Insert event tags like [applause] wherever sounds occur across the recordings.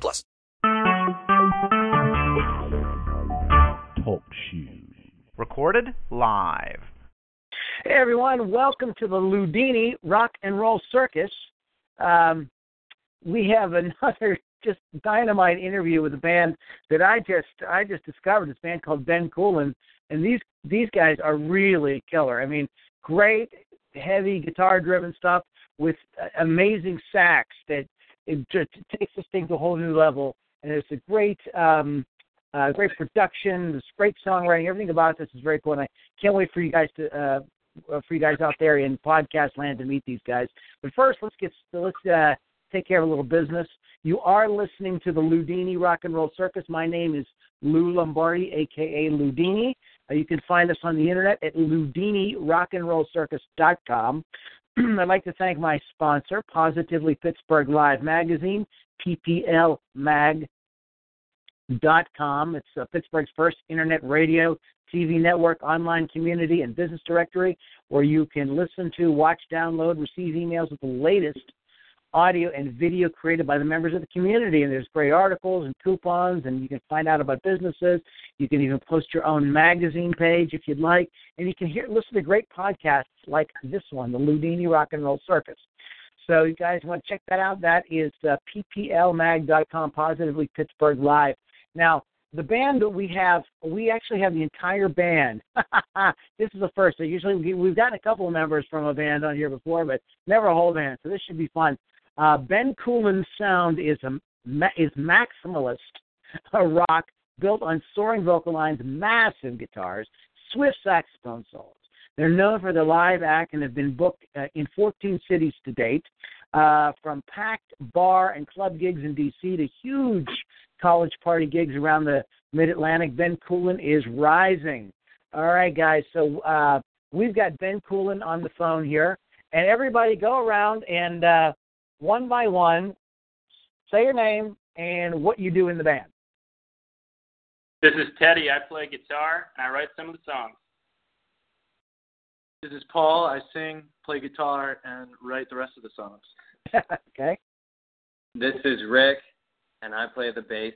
plus. Talk shoes. Recorded live. Hey everyone, welcome to the Ludini Rock and Roll Circus. Um, we have another [laughs] just dynamite interview with a band that I just I just discovered. This band called Ben Coolen, and these these guys are really killer. I mean, great heavy guitar driven stuff with amazing sax that it just takes this thing to a whole new level. And it's a great um, uh, great production, this great songwriting, everything about this is very cool. And I can't wait for you guys to uh, for you guys out there in podcast land to meet these guys. But first, let's get let's uh, take care of a little business. You are listening to the Ludini Rock and Roll Circus. My name is Lou Lombardi, aka Ludini. Uh, you can find us on the internet at ludinirockandrollcircus.com. [clears throat] I'd like to thank my sponsor, Positively Pittsburgh Live Magazine, PPLMag.com. It's uh, Pittsburgh's first internet radio, TV network, online community, and business directory where you can listen to, watch, download, receive emails with the latest audio and video created by the members of the community. And there's great articles and coupons, and you can find out about businesses. You can even post your own magazine page if you'd like, and you can hear listen to great podcasts like this one, the Ludini Rock and Roll Circus. So you guys want to check that out? That is uh, pplmag.com, Positively Pittsburgh Live. Now, the band that we have, we actually have the entire band. [laughs] this is the first. So usually we've gotten a couple of members from a band on here before, but never a whole band. So this should be fun. Uh, ben Coolen's sound is a is maximalist a rock built on soaring vocal lines, massive guitars, swift saxophone solos. They're known for their live act and have been booked uh, in 14 cities to date, uh, from packed bar and club gigs in D.C. to huge college party gigs around the Mid Atlantic. Ben Coolen is rising. All right, guys. So uh, we've got Ben Coolen on the phone here, and everybody go around and uh, one by one say your name and what you do in the band. This is Teddy. I play guitar and I write some of the songs. This is Paul. I sing, play guitar, and write the rest of the songs. [laughs] okay. This is Rick, and I play the bass.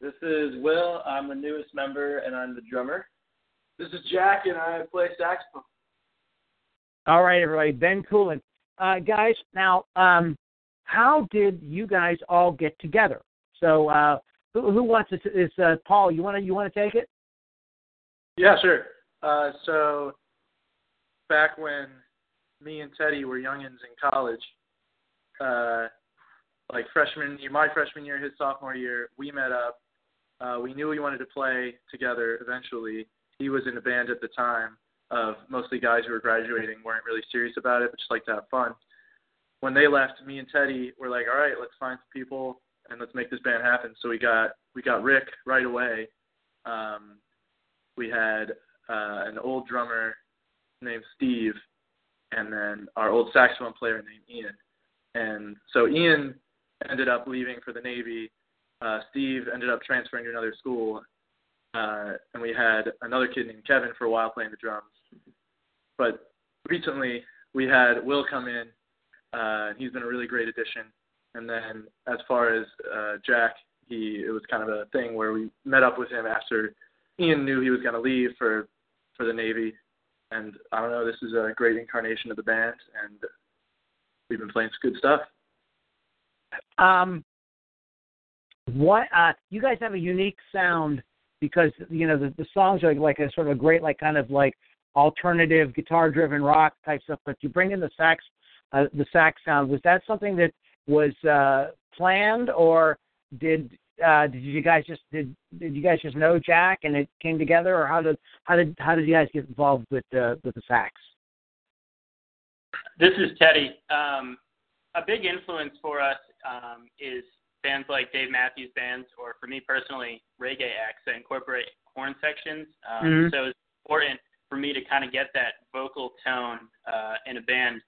This is Will. I'm the newest member, and I'm the drummer. This is Jack, and I play saxophone. All right, everybody. Ben Coolen. Uh, guys, now, um, how did you guys all get together? So, uh, who, who wants to? Is uh, Paul? You want to? You want to take it? Yeah, sure. Uh, so, back when me and Teddy were youngins in college, uh, like freshman year, my freshman year, his sophomore year, we met up. Uh, we knew we wanted to play together eventually. He was in a band at the time of mostly guys who were graduating, weren't really serious about it, but just like to have fun. When they left, me and Teddy were like, all right, let's find some people and let's make this band happen. So we got we got Rick right away. Um, we had uh, an old drummer named Steve, and then our old saxophone player named Ian. And so Ian ended up leaving for the Navy. Uh, Steve ended up transferring to another school, uh, and we had another kid named Kevin for a while playing the drums. But recently we had Will come in. Uh, he's been a really great addition. And then as far as uh, Jack, he it was kind of a thing where we met up with him after Ian knew he was going to leave for for the Navy. And I don't know, this is a great incarnation of the band, and we've been playing some good stuff. Um, what uh, you guys have a unique sound because you know the, the songs are like a sort of a great like kind of like alternative guitar driven rock type stuff, but you bring in the sax uh, the sax sound. Was that something that was uh, planned, or did uh, did you guys just did did you guys just know Jack and it came together, or how did how did how did you guys get involved with the with the sax? This is Teddy. Um, a big influence for us um, is bands like Dave Matthews bands, or for me personally, reggae acts that incorporate horn sections. Um, Mhm. So it's important for me to kind of get that vocal tone uh, in a band.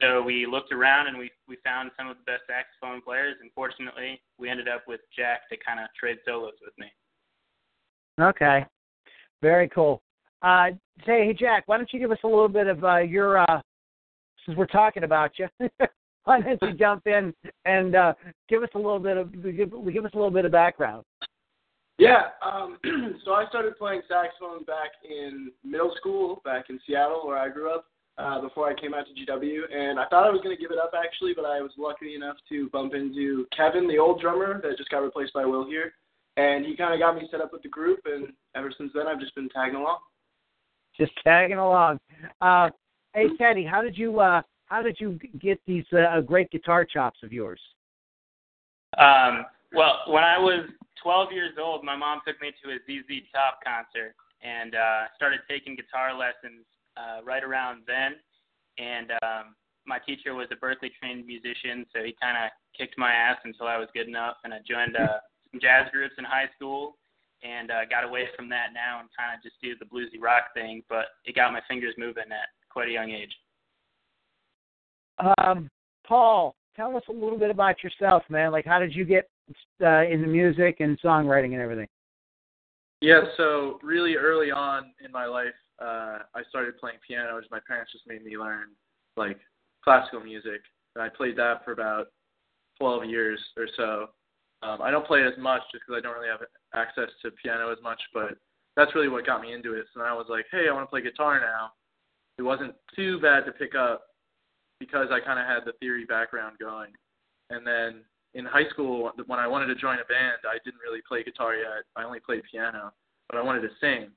So we looked around and we we found some of the best saxophone players, and fortunately, we ended up with Jack to kind of trade solos with me. Okay. Very cool. Uh, say, hey Jack, why don't you give us a little bit of uh, your uh, since we're talking about you. [laughs] why don't you jump in and uh, give us a little bit of give, give us a little bit of background? Yeah, um, [clears throat] so I started playing saxophone back in middle school, back in Seattle, where I grew up, uh, before I came out to GW. And I thought I was going to give it up, actually, but I was lucky enough to bump into Kevin, the old drummer that just got replaced by Will here. And he kind of got me set up with the group, and ever since then, I've just been tagging along. Just tagging along. Uh, hey Teddy, how did you uh, how did you get these uh, great guitar chops of yours? Um, well, when I was 12 years old, my mom took me to a ZZ Top concert and uh, started taking guitar lessons uh, right around then. And um, my teacher was a Berklee trained musician, so he kind of kicked my ass until I was good enough. And I joined uh, some jazz groups in high school and uh, got away from that now and kind of just do the bluesy rock thing. But it got my fingers moving at quite a young age. Um, Paul, tell us a little bit about yourself, man. Like, how did you get uh, in the music and songwriting and everything? Yeah, so really early on in my life, uh, I started playing piano. As my parents just made me learn like classical music, and I played that for about 12 years or so. Um, I don't play it as much just because I don't really have access to piano as much, but that's really what got me into it. So then I was like, hey, I want to play guitar now. It wasn't too bad to pick up because I kind of had the theory background going. And then in high school, when I wanted to join a band, I didn't really play guitar yet. I only played piano, but I wanted to sing.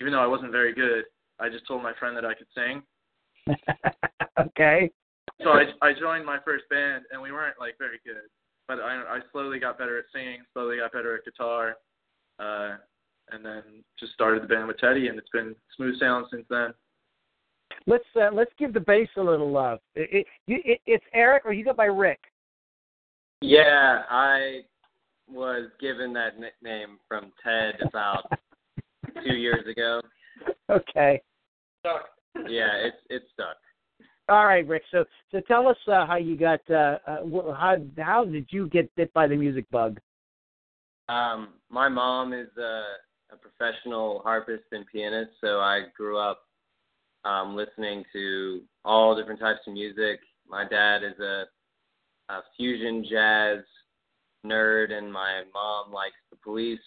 Even though I wasn't very good, I just told my friend that I could sing. [laughs] okay. So I I joined my first band, and we weren't like very good, but I I slowly got better at singing, slowly got better at guitar, uh, and then just started the band with Teddy, and it's been smooth sailing since then. Let's uh, let's give the bass a little love. It, it, it, it's Eric, or you go by Rick. Yeah, I was given that nickname from Ted about two years ago. Okay. Stuck. Yeah, it's it's stuck. All right, Rick. So so tell us uh, how you got uh, uh, how how did you get bit by the music bug? Um, my mom is a, a professional harpist and pianist, so I grew up um, listening to all different types of music. My dad is a, a fusion jazz nerd, and my mom likes the Police.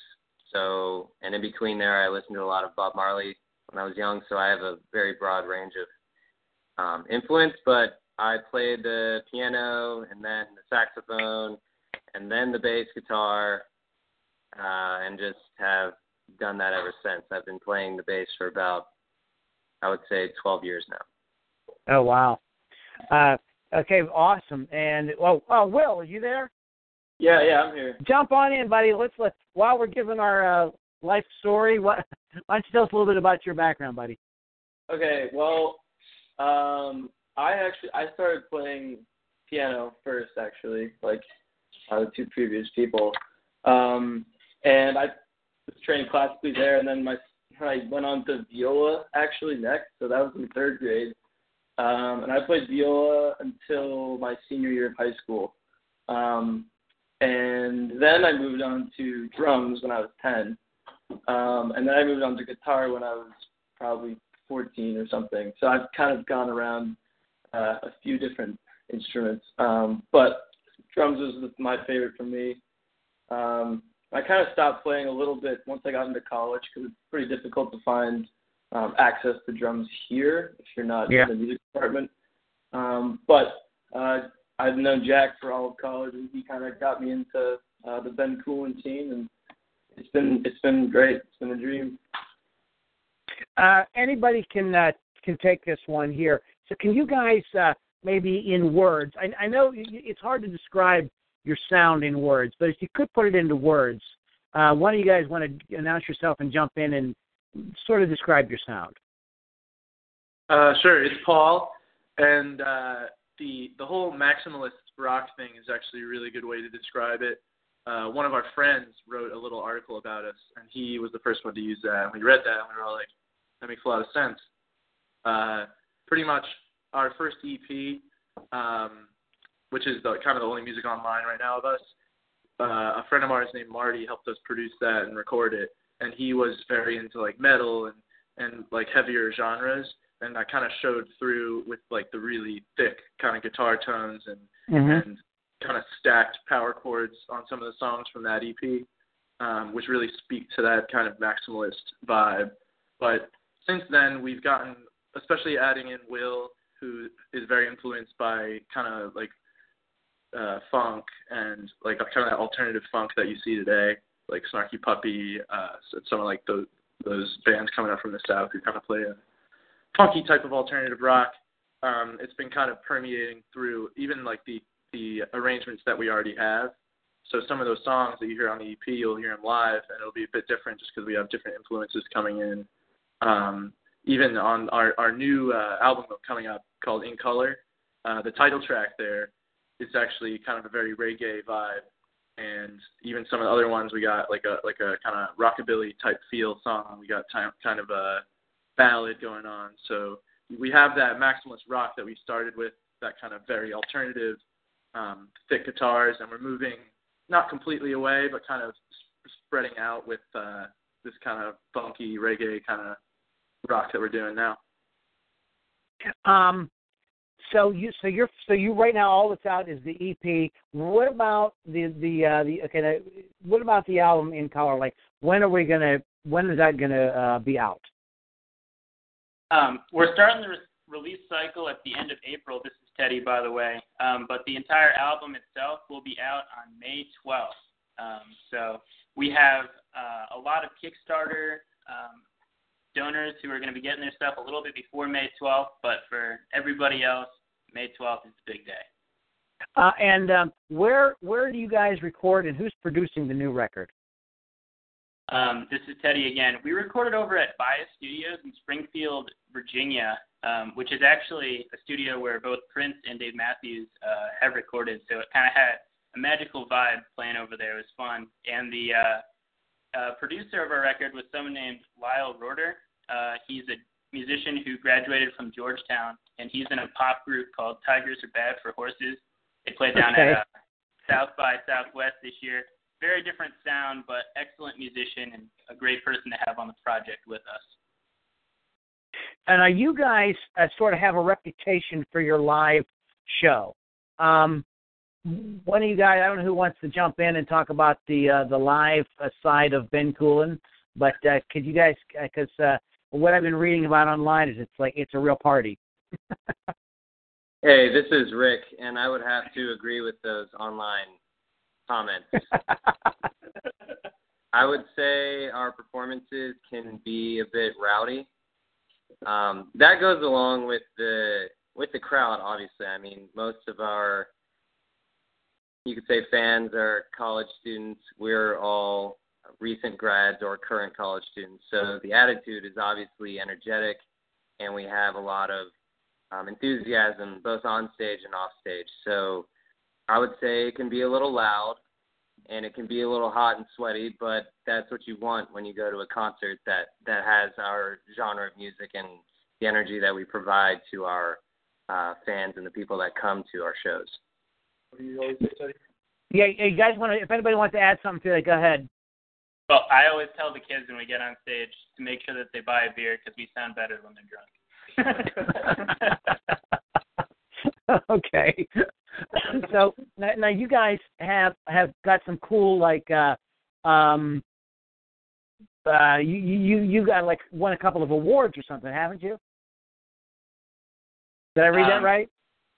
So, and in between there, I listened to a lot of Bob Marley when I was young. So I have a very broad range of um, influence. But I played the piano, and then the saxophone, and then the bass guitar, uh, and just have done that ever since. I've been playing the bass for about, I would say, 12 years now. Oh wow. Uh, okay, awesome. And oh, oh, Will, are you there? Yeah, yeah, I'm here. Jump on in, buddy. Let's let while we're giving our uh, life story. What? Why don't you tell us a little bit about your background, buddy? Okay, well, um, I actually I started playing piano first, actually, like uh, the two previous people, um, and I was trained classically there, and then my I went on to viola actually next, so that was in third grade, um, and I played viola until my senior year of high school, um, and then I moved on to drums when I was ten, um, and then I moved on to guitar when I was probably 14 or something. So I've kind of gone around uh, a few different instruments, um, but drums was my favorite for me. Um, I kind of stopped playing a little bit once I got into college because it's pretty difficult to find um, access to drums here if you're not Yeah. in the music department. Um, but uh, I've known Jack for all of college, and he kind of got me into uh, the Ben Coolen scene, and it's been it's been great. It's been a dream. Uh, anybody can uh, can take this one here. So can you guys uh, maybe in words? I, I know y- y- it's hard to describe your sound in words, but if you could put it into words, uh, one of you guys want to announce yourself and jump in and sort of describe your sound. Uh, sure, it's Paul, and uh, the the whole maximalist rock thing is actually a really good way to describe it. uh, one of our friends wrote a little article about us, and he was the first one to use that. And we read that, and we were all like, that makes a lot of sense. Uh, pretty much our first EP, um, which is the, kind of the only music online right now of us. Uh, a friend of ours named Marty helped us produce that and record it, and he was very into like metal and and like heavier genres, and that kind of showed through with like the really thick kind of guitar tones and Mhm. and kind of stacked power chords on some of the songs from that EP, um, which really speak to that kind of maximalist vibe. But since then, we've gotten, especially adding in Will, who is very influenced by kind of like uh, funk and like kind of that alternative funk that you see today, like Snarky Puppy, uh, so some of like those those bands coming up from the south who kind of play a funky type of alternative rock. Um, it's been kind of permeating through even like the the arrangements that we already have. So some of those songs that you hear on the EP, you'll hear them live, and it'll be a bit different just because we have different influences coming in. Um, even on our our new uh, album coming up called In Color, uh, the title track there is actually kind of a very reggae vibe, and even some of the other ones we got like a like a kind of rockabilly type feel song. We got kind of a ballad going on. So we have that maximalist rock that we started with, that kind of very alternative, um, thick guitars, and we're moving not completely away, but kind of s- spreading out with uh, this kind of funky reggae kind of rock that we're doing now. Um, so you, so you're, so you right now, all that's out is the EP. What about the the uh, the okay? What about the album in color? Like, when are we gonna? When is that gonna uh, be out? Um, we're starting the re- release cycle at the end of April. This is Teddy, by the way. Um, but the entire album itself will be out on May 12th. Um, so we have uh, a lot of Kickstarter um, donors who are going to be getting their stuff a little bit before May 12th. But for everybody else, May 12th is the big day. Uh, and um, where where do you guys record, and who's producing the new record? Um, this is Teddy again. We recorded over at Bias Studios in Springfield, Virginia, um, which is actually a studio where both Prince and Dave Matthews uh, have recorded. So it kind of had a magical vibe playing over there. It was fun. And the uh, uh, producer of our record was someone named Lyle Roeder. Uh, he's a musician who graduated from Georgetown, and he's in a pop group called Tigers Are Bad for Horses. They played down Okay. at uh, South by Southwest this year very different sound, but excellent musician and a great person to have on the project with us. And uh, you guys uh, sort of have a reputation for your live show. Um, one of you guys, I don't know who wants to jump in and talk about the uh, the live uh, side of Ben Coolen, but uh, could you guys? Because uh, what I've been reading about online is it's like it's a real party. [laughs] Hey, this is Rick, and I would have to agree with those online comments. [laughs] I would say our performances can be a bit rowdy. Um, that goes along with the with the crowd, obviously. I mean, most of our you could say fans are college students. We're all recent grads or current college students. So the attitude is obviously energetic, and we have a lot of um, enthusiasm both on stage and off stage. So I would say it can be a little loud and it can be a little hot and sweaty, but that's what you want when you go to a concert that that has our genre of music and the energy that we provide to our uh, fans and the people that come to our shows. What do you always say, Teddy? Yeah, you guys want to? If anybody wants to add something to that, go ahead. Well, I always tell the kids when we get on stage to make sure that they buy a beer because we sound better when they're drunk. [laughs] okay. so now, now you guys have have got some cool like uh um uh you you you got like won a couple of awards or something, haven't you? Did I read that Um, right?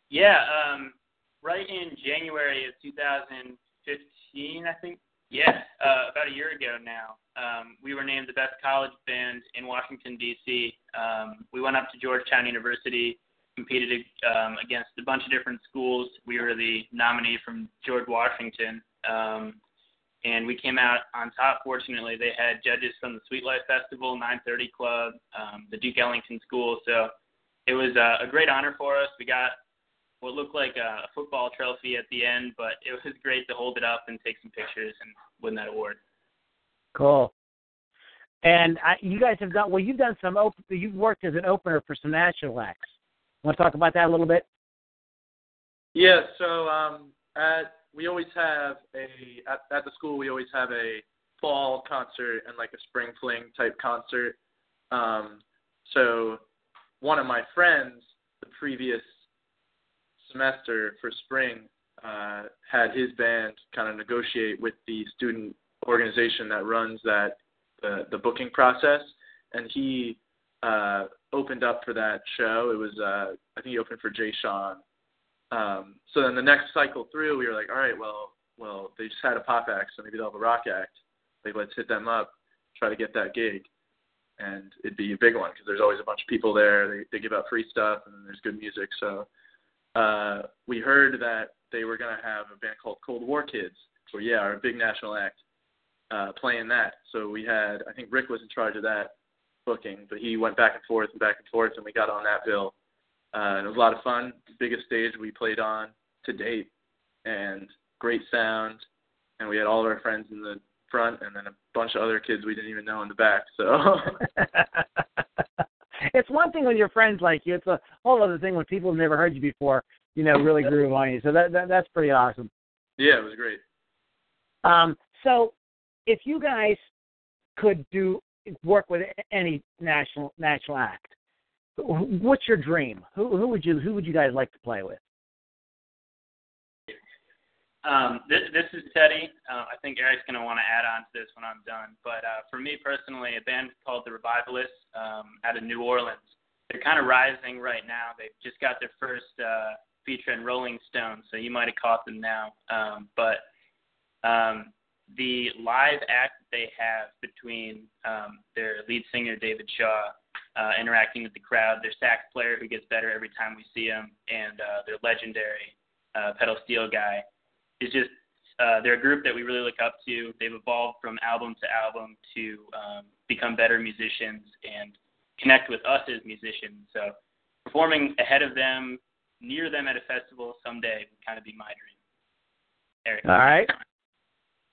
Yeah, um, right in January of 2015, I think. Yeah, uh, about a year ago now, um, we were named the best college band in Washington D.C. Um, we went up to Georgetown University, competed um, against a bunch of different schools. We were the nominee from George Washington, um, and we came out on top. Fortunately, they had judges from the Sweet Life Festival, 930 Club, um, the Duke Ellington School. So it was uh, a great honor for us. We got what looked like a football trophy at the end, but it was [laughs] great to hold it up and take some pictures and win that award. Cool. And I, you guys have done well. You've done some. Op- you've worked as an opener for some national acts. Want to talk about that a little bit? Yeah. So um, at we always have a at, at the school we always have a fall concert and like a spring fling type concert. Um, so one of my friends the previous semester for spring uh, had his band kind of negotiate with the student organization that runs that the the booking process, and he uh, opened up for that show. It was uh, I think he opened for Jay Sean. Um, so then the next cycle through, we were like, all right, well, well, they just had a pop act, so maybe they'll have a rock act. Like, let's hit them up, try to get that gig, and it'd be a big one because there's always a bunch of people there. They they give out free stuff, and there's good music. So uh, we heard that they were gonna have a band called Cold War Kids. So yeah, our big national act uh, playing that. So we had, I think Rick was in charge of that booking, but he went back and forth and back and forth, and we got on that bill. Uh, and it was a lot of fun. Biggest stage we played on to date, and great sound. And we had all of our friends in the front, and then a bunch of other kids we didn't even know in the back. So [laughs] it's one thing when your friends like you. It's a whole other thing when people have never heard you before. You know, really groove on you. So that, that that's pretty awesome. yeah, it was great. Um, so if you guys could do work with any national national act, what's your dream? Who who would you who would you guys like to play with? Um, this, this is Teddy. Uh, I think Eric's going to want to add on to this when I'm done. But uh, for me personally, a band called the Revivalists um, out of New Orleans. They're kind of rising right now. They've just got their first uh, feature in Rolling Stone, so you might have caught them now. Um, but um, the live act they have between um, their lead singer David Shaw uh, interacting with the crowd, their sax player who gets better every time we see him, and uh, their legendary uh, pedal steel guy is just uh, they're a group that we really look up to. They've evolved from album to album to um, become better musicians and connect with us as musicians. So performing ahead of them, near them at a festival someday would kind of be my dream. Eric. All right.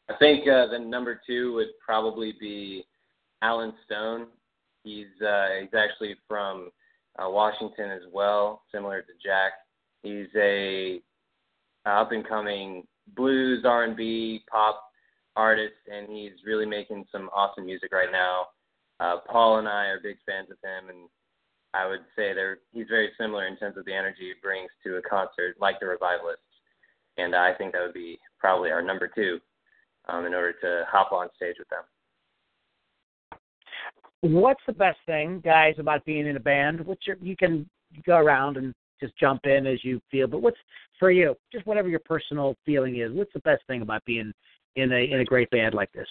I think uh, the number two would probably be Allen Stone. He's uh, he's actually from uh, Washington as well, similar to Jack. He's a up and coming blues, R and B, pop artist, and he's really making some awesome music right now. Uh, Paul and I are big fans of him, and I would say they're he's very similar in terms of the energy he brings to a concert, like the Revivalists. And I think that would be probably our number two um, in order to hop on stage with them. What's the best thing, guys, about being in a band? What's your you can go around and just jump in as you feel, but what's for you? Just whatever your personal feeling is. What's the best thing about being in a in a great band like this?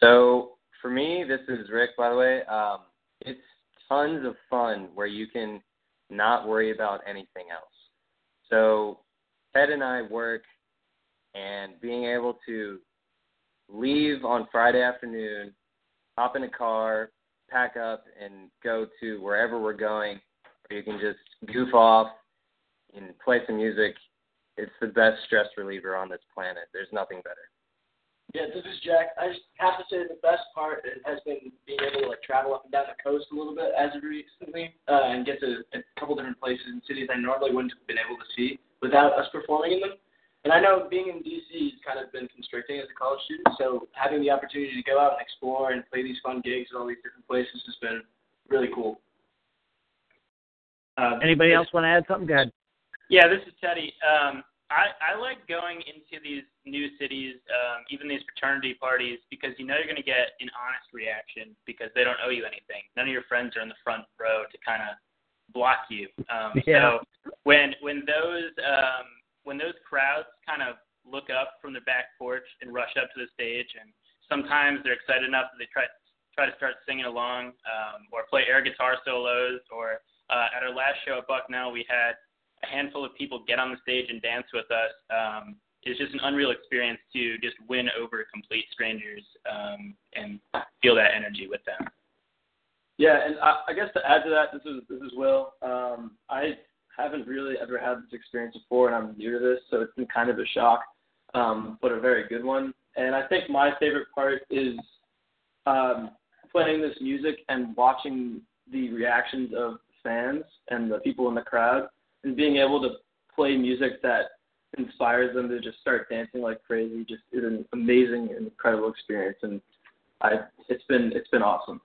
So for me, this is Rick, by the way. Um, it's tons of fun where you can not worry about anything else. So Ted and I work, and being able to leave on Friday afternoon, hop in a car, pack up, and go to wherever we're going, you can just goof off and play some music. It's the best stress reliever on this planet. There's nothing better. Yeah, this is Jack. I just have to say the best part has been being able to like travel up and down the coast a little bit as of recently, uh, and get to a couple different places and cities I normally wouldn't have been able to see without us performing in them. And I know being in DC has kind of been constricting as a college student, so having the opportunity to go out and explore and play these fun gigs at all these different places has been really cool. Uh, Anybody else want to add something? Go ahead. Yeah, this is Teddy. Um, I, I like going into these new cities, um, even these fraternity parties, because you know you're going to get an honest reaction because they don't owe you anything. None of your friends are in the front row to kind of block you. Um, [laughs] Yeah. So when when those um, when those crowds kind of look up from their back porch and rush up to the stage, and sometimes they're excited enough that they try try to start singing along um, or play air guitar solos. Or uh, at our last show at Bucknell, we had a handful of people get on the stage and dance with us. Um, it's just an unreal experience to just win over complete strangers um, and feel that energy with them. Yeah, and I, I guess to add to that, this is this is Will. Um, I haven't really ever had this experience before, and I'm new to this, so it's been kind of a shock, um, but a very good one. And I think my favorite part is um, playing this music and watching the reactions of fans and the people in the crowd, and being able to play music that inspires them to just start dancing like crazy. Just is an amazing and incredible experience, and I it's been it's been awesome.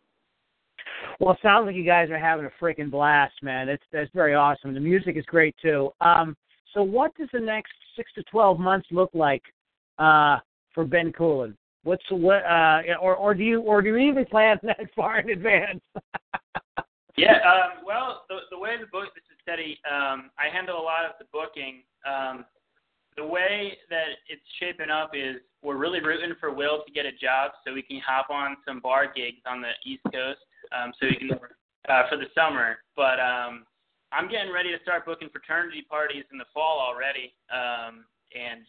Well, it sounds like you guys are having a freaking blast, man. It's that's very awesome. The music is great too. Um, so, what does the next six to twelve months look like uh, for Ben Coolen? What's what? Uh, or or do you or do you even plan [laughs] that far in advance? [laughs] yeah. Um, well, the the way the book this is Teddy. Um, I handle a lot of the booking. Um, the way that it's shaping up is we're really rooting for Will to get a job so we can hop on some bar gigs on the East Coast um, so we can uh, for the summer. But um, I'm getting ready to start booking fraternity parties in the fall already, um, and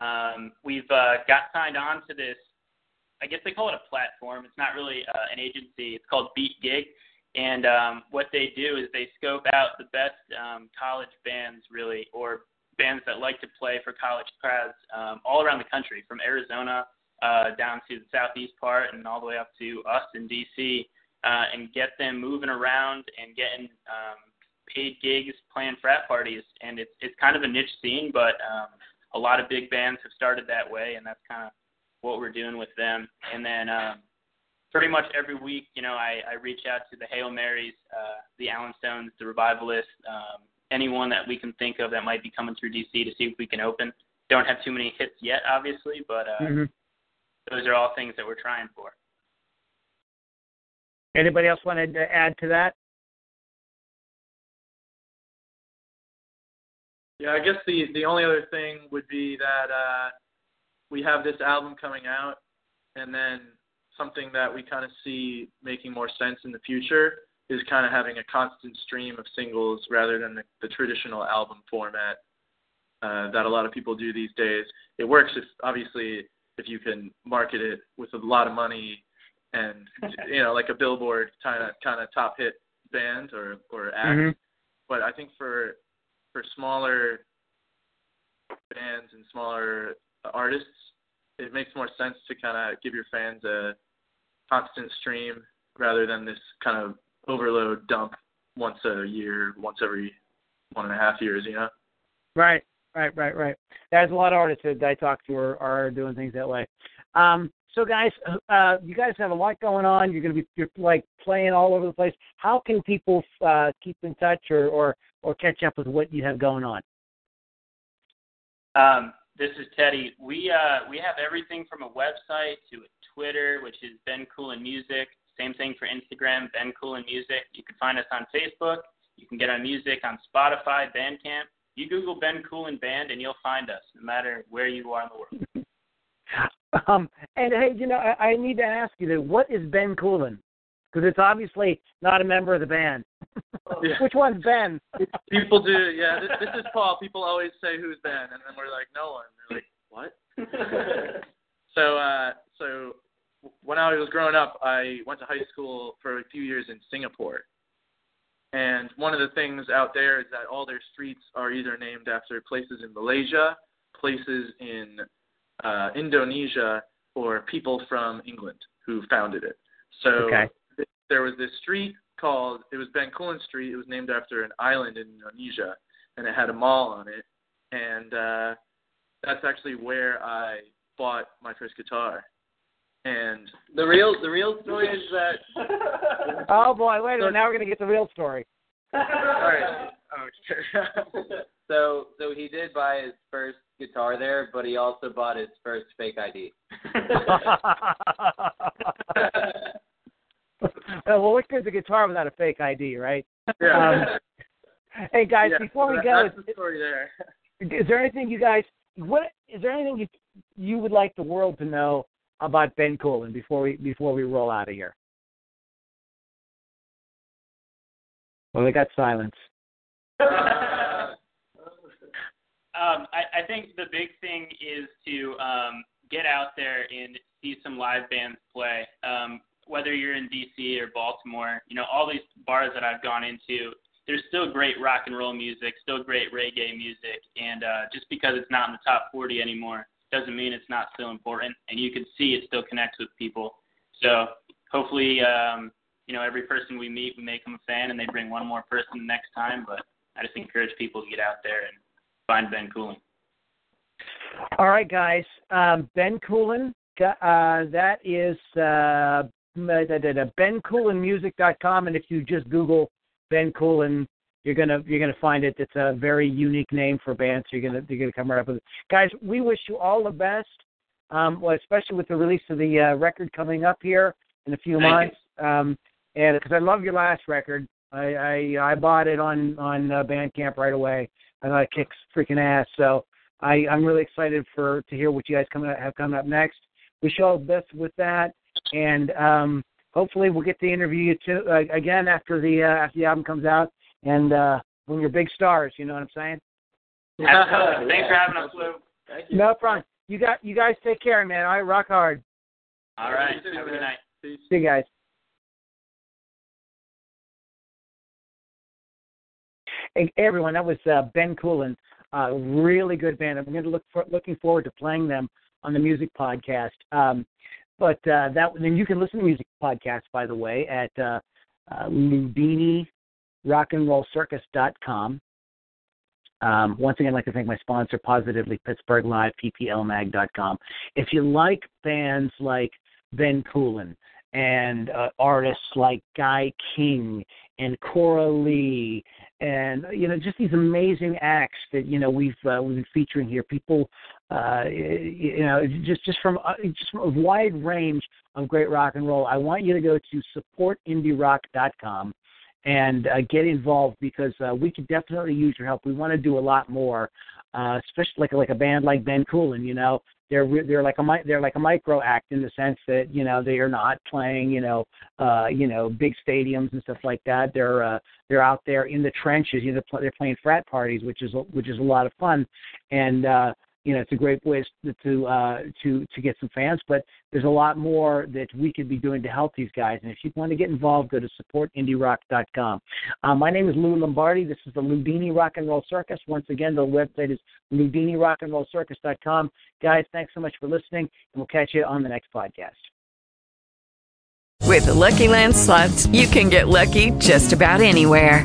um, we've uh, got signed on to this. I guess they call it a platform. It's not really uh, an agency. It's called Beat Gig, and um, what they do is they scope out the best um, college bands, really, or bands that like to play for college crowds um, all around the country, from Arizona uh, down to the southeast part and all the way up to us in DC uh, and get them moving around and getting um, paid gigs playing frat parties. And it's it's kind of a niche scene, but um, a lot of big bands have started that way, and that's kind of what we're doing with them. And then um, pretty much every week, you know, I, I reach out to the Hail Marys, uh, the Allen Stones, the Revivalists, um, anyone that we can think of that might be coming through DC to see if we can open. Don't have too many hits yet, obviously, but uh, mm-hmm. those are all things that we're trying for. Anybody else wanted to add to that? Yeah, I guess the the only other thing would be that uh, we have this album coming out, and then something that we kind of see making more sense in the future is kind of having a constant stream of singles rather than the, the traditional album format uh, that a lot of people do these days. It works if obviously if you can market it with a lot of money and [laughs] you know like a Billboard kind of kind of top hit band or or act. Mm-hmm. But I think for for smaller bands and smaller artists, it makes more sense to kind of give your fans a constant stream rather than this kind of overload dump once a year, once every one and a half years, you know? Right, right, right, right. There's a lot of artists that I talk to are, are doing things that way. Um, so, guys, uh, you guys have a lot going on. You're going to be you're like playing all over the place. How can people uh, keep in touch or, or or catch up with what you have going on? Um, this is Teddy. We uh, we have everything from a website to a Twitter, which is Ben Coolen Music. Same thing for Instagram, Ben Coolen Music. You can find us on Facebook. You can get our music on Spotify, Bandcamp. You Google Ben Coolen Band, and you'll find us, no matter where you are in the world. [laughs] Um, and hey, you know, I, I need to ask you that what is Ben Coolen? Because it's obviously not a member of the band. [laughs] yeah. Which one's Ben? People do, yeah. This, this is Paul. People always say who's Ben, and then we're like, no one. They're like, what? [laughs] so, uh, so when I was growing up, I went to high school for a few years in Singapore. And one of the things out there is that all their streets are either named after places in Malaysia, places in uh, Indonesia or people from England who founded it. So okay. th- there was this street called it was Bencoolen Street. It was named after an island in Indonesia, and it had a mall on it. And uh, that's actually where I bought my first guitar. And the real the real story is that. [laughs] oh boy! Wait a minute. Now we're gonna get the real story. All right. [laughs] Oh, [laughs] so so he did buy his first guitar there, but he also bought his first fake ID. [laughs] well, what good's a guitar without a fake ID, right? Yeah. Um, hey guys, yeah, before we go, that's the story there. Is there anything you guys? What is there anything you you would like the world to know about Ben Coolen before we before we roll out of here? Well, they got silence. [laughs] Um, I, I think the big thing is to um, get out there and see some live bands play. Um, whether you're in DC or Baltimore, you know, all these bars that I've gone into, there's still great rock and roll music, still great reggae music, and uh, just because it's not in the top 40 anymore doesn't mean it's not still important. And you can see it still connects with people. So hopefully, um, you know, every person we meet, we make them a fan, and they bring one more person next time. But I just encourage people to get out there and find Ben Coolen. All right, guys. Um, ben Coolen, uh, that is uh, BenCoolenmusic.com, and if you just Google Ben Coolen, you're gonna you're gonna find it. It's a very unique name for a band, so you're gonna you're gonna come right up with it. Guys, we wish you all the best. Um, well, especially with the release of the uh, record coming up here in a few Thank months. Um, and because I love your last record, I I, I bought it on on uh, Bandcamp right away. I thought it kicks freaking ass. So I I'm really excited for to hear what you guys coming have coming up next. Wish you all the best with that, and um, hopefully we'll get to interview you too uh, again after the uh, after the album comes out and uh, when you're big stars. You know what I'm saying? Absolutely. [laughs] Thanks for having us, Lou. Thank you. No problem. You got you guys take care, man. All right, rock hard. All right. You too, Have a good night. Peace. See you guys. Hey, everyone, that was uh, Ben Coolen. Uh, really good band. I'm going to look for, looking forward to playing them on the music podcast. Um, but uh, that then you can listen to music podcasts, by the way, at uh, uh, com. Um, once again, I'd like to thank my sponsor, Positively Pittsburgh Live, PPLMag.com. If you like bands like Ben Coolen and uh, artists like Guy King and Cora Lee and you know just these amazing acts that you know we've uh, we've been featuring here. People, uh, you know, just just from uh, just from a wide range of great rock and roll. I want you to go to supportindierock.com and uh, get involved because uh, we could definitely use your help. We want to do a lot more, uh, especially like like a band like Ben Coolen. You know, they're re- they're like a they're like a micro act in the sense that you know they are not playing you know uh, you know big stadiums and stuff like that. They're uh, they're out there in the trenches. You know, they're playing frat parties, which is which is a lot of fun, and uh, you know it's a great way to to uh, to to get some fans. But there's a lot more that we could be doing to help these guys. And if you want to get involved, go to supportindierock.com. Uh, my name is Lou Lombardi. This is the Ludini Rock and Roll Circus. Once again, the website is ludinirockandrollcircus.com. Guys, thanks so much for listening, and we'll catch you on the next podcast. With the Lucky Land slots, you can get lucky just about anywhere.